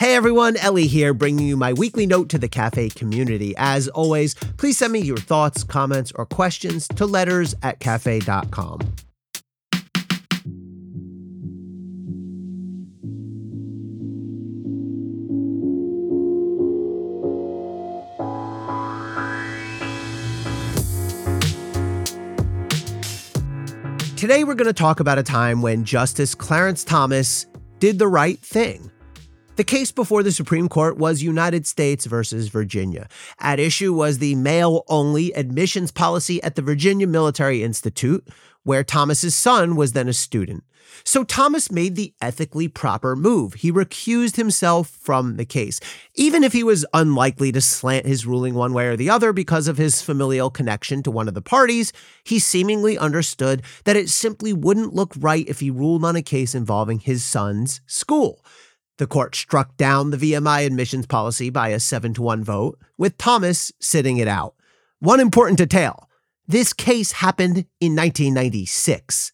Hey everyone, Elie here, bringing you my weekly note to the cafe community. As always, please send me your thoughts, comments, or questions to letters at cafe.com. Today, we're going to talk about a time when Justice Clarence Thomas did the right thing. The case before the Supreme Court was United States versus Virginia. At issue was the male only admissions policy at the Virginia Military Institute, where Thomas's son was then a student. So Thomas made the ethically proper move. He recused himself from the case, even if he was unlikely to slant his ruling one way or the other because of his familial connection to one of the parties. He seemingly understood that it simply wouldn't look right if he ruled on a case involving his son's school. The court struck down the VMI admissions policy by a 7 to 1 vote, with Thomas sitting it out. One important detail this case happened in 1996.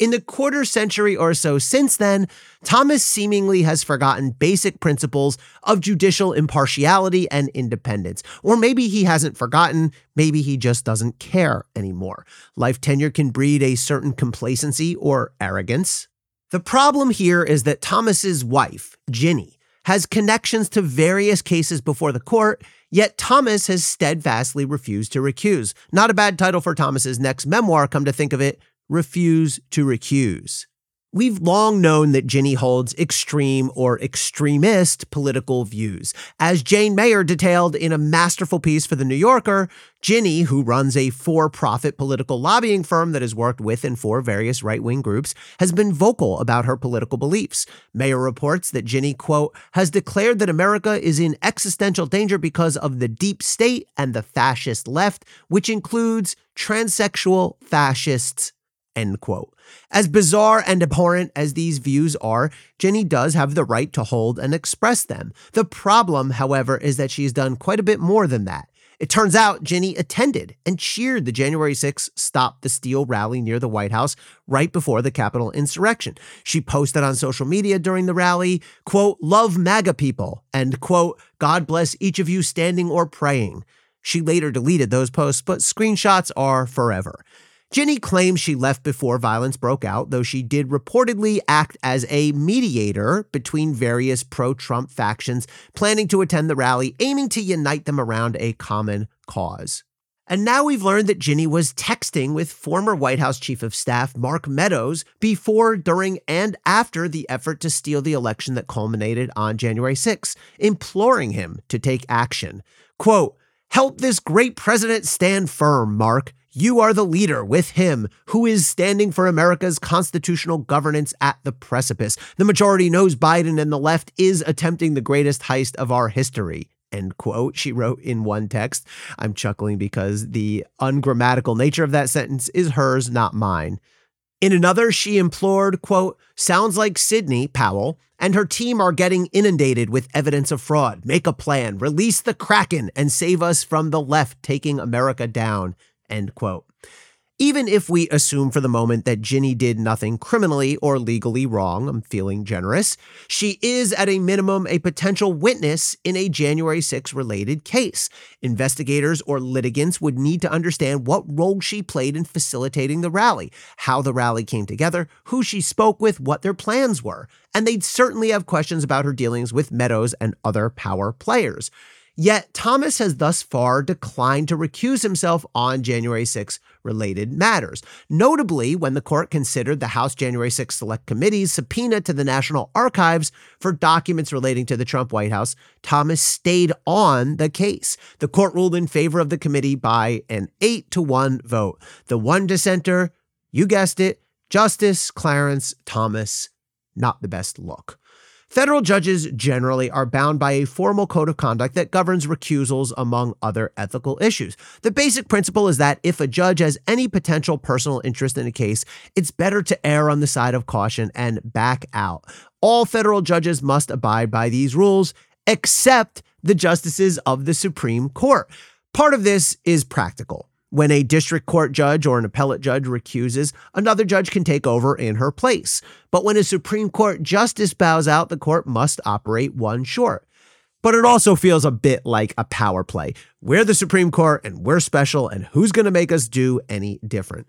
In the quarter century or so since then, Thomas seemingly has forgotten basic principles of judicial impartiality and independence. Or maybe he hasn't forgotten, maybe he just doesn't care anymore. Life tenure can breed a certain complacency or arrogance. The problem here is that Thomas's wife, Ginni, has connections to various cases before the court, yet Thomas has steadfastly refused to recuse. Not a bad title for Thomas's next memoir, come to think of it, refuse to recuse. We've long known that Ginni holds extreme or extremist political views. As Jane Mayer detailed in a masterful piece for The New Yorker, Ginni, who runs a for profit political lobbying firm that has worked with and for various right wing groups, has been vocal about her political beliefs. Mayer reports that Ginni, quote, has declared that America is in existential danger because of the deep state and the fascist left, which includes transsexual fascists End quote. As bizarre and abhorrent as these views are, Ginni does have the right to hold and express them. The problem, however, is that she's done quite a bit more than that. It turns out Ginni attended and cheered the January 6 Stop the Steal rally near the White House right before the Capitol insurrection. She posted on social media during the rally, quote, love MAGA people, and quote, God bless each of you standing or praying. She later deleted those posts, but screenshots are forever. Ginni claims she left before violence broke out, though she did reportedly act as a mediator between various pro Trump factions planning to attend the rally, aiming to unite them around a common cause. And now we've learned that Ginni was texting with former White House Chief of Staff Mark Meadows before, during, and after the effort to steal the election that culminated on January 6, imploring him to take action. Quote, Help this great president stand firm, Mark. You are the leader with him who is standing for America's constitutional governance at the precipice. The majority knows Biden and the left is attempting the greatest heist of our history. End quote, she wrote in one text. I'm chuckling because the ungrammatical nature of that sentence is hers, not mine. In another, she implored, quote, sounds like Sidney Powell and her team are getting inundated with evidence of fraud. Make a plan, release the Kraken, and save us from the left taking America down. End quote. Even if we assume for the moment that Ginni did nothing criminally or legally wrong, I'm feeling generous, she is at a minimum a potential witness in a January 6 related case. Investigators or litigants would need to understand what role she played in facilitating the rally, how the rally came together, who she spoke with, what their plans were. And they'd certainly have questions about her dealings with Meadows and other power players. Yet Thomas has thus far declined to recuse himself on January 6 related matters. Notably, when the court considered the House January 6 Select Committee's subpoena to the National Archives for documents relating to the Trump White House, Thomas stayed on the case. The court ruled in favor of the committee by an 8 to 1 vote. The one dissenter, you guessed it, Justice Clarence Thomas, not the best look. Federal judges generally are bound by a formal code of conduct that governs recusals among other ethical issues. The basic principle is that if a judge has any potential personal interest in a case, it's better to err on the side of caution and back out. All federal judges must abide by these rules, except the justices of the Supreme Court. Part of this is practical. When a district court judge or an appellate judge recuses, another judge can take over in her place. But when a Supreme Court justice bows out, the court must operate one short. But it also feels a bit like a power play. We're the Supreme Court and we're special, and who's going to make us do any different?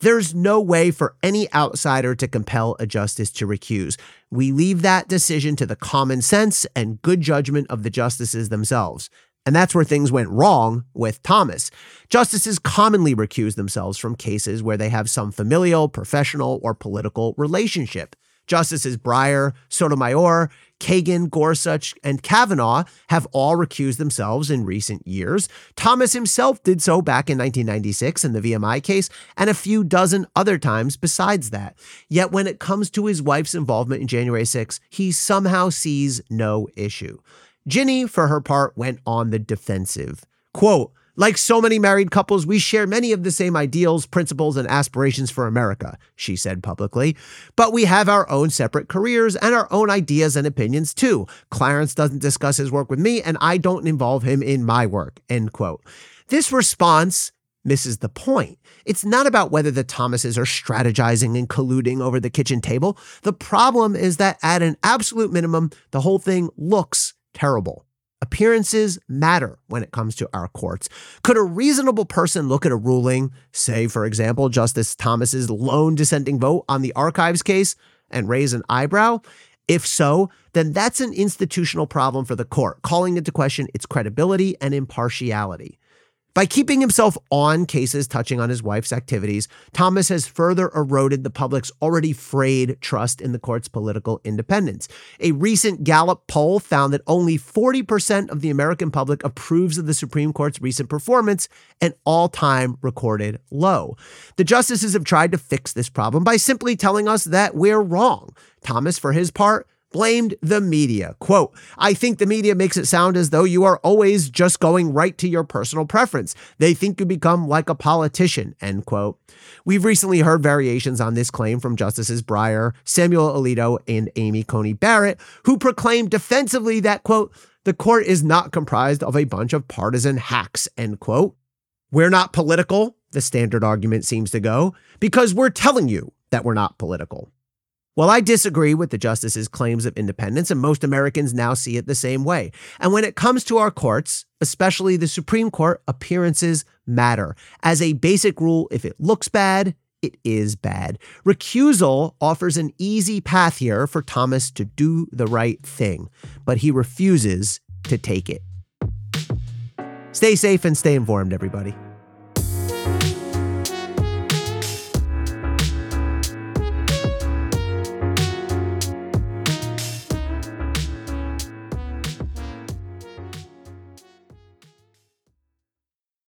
There's no way for any outsider to compel a justice to recuse. We leave that decision to the common sense and good judgment of the justices themselves. And that's where things went wrong with Thomas. Justices commonly recuse themselves from cases where they have some familial, professional, or political relationship. Justices Breyer, Sotomayor, Kagan, Gorsuch, and Kavanaugh have all recused themselves in recent years. Thomas himself did so back in 1996 in the VMI case, and a few dozen other times besides that. Yet when it comes to his wife's involvement in January 6, he somehow sees no issue. Ginni, for her part, went on the defensive. Quote, like so many married couples, we share many of the same ideals, principles, and aspirations for America, she said publicly. But we have our own separate careers and our own ideas and opinions too. Clarence doesn't discuss his work with me, and I don't involve him in my work. End quote. This response misses the point. It's not about whether the Thomases are strategizing and colluding over the kitchen table. The problem is that at an absolute minimum, the whole thing looks terrible. Appearances matter when it comes to our courts. Could a reasonable person look at a ruling, say, for example, Justice Thomas's lone dissenting vote on the archives case, and raise an eyebrow? If so, then that's an institutional problem for the court, calling into question its credibility and impartiality. By keeping himself on cases touching on his wife's activities, Thomas has further eroded the public's already frayed trust in the court's political independence. A recent Gallup poll found that only 40% of the American public approves of the Supreme Court's recent performance, an all time recorded low. The justices have tried to fix this problem by simply telling us that we're wrong. Thomas, for his part, blamed the media. Quote, I think the media makes it sound as though you are always just going right to your personal preference. They think you become like a politician, end quote. We've recently heard variations on this claim from Justices Breyer, Samuel Alito, and Amy Coney Barrett, who proclaimed defensively that, quote, the court is not comprised of a bunch of partisan hacks, end quote. We're not political, the standard argument seems to go, because we're telling you that we're not political. Well, I disagree with the justice's claims of independence, and most Americans now see it the same way. And when it comes to our courts, especially the Supreme Court, appearances matter. As a basic rule, if it looks bad, it is bad. Recusal offers an easy path here for Thomas to do the right thing, but he refuses to take it. Stay safe and stay informed, everybody.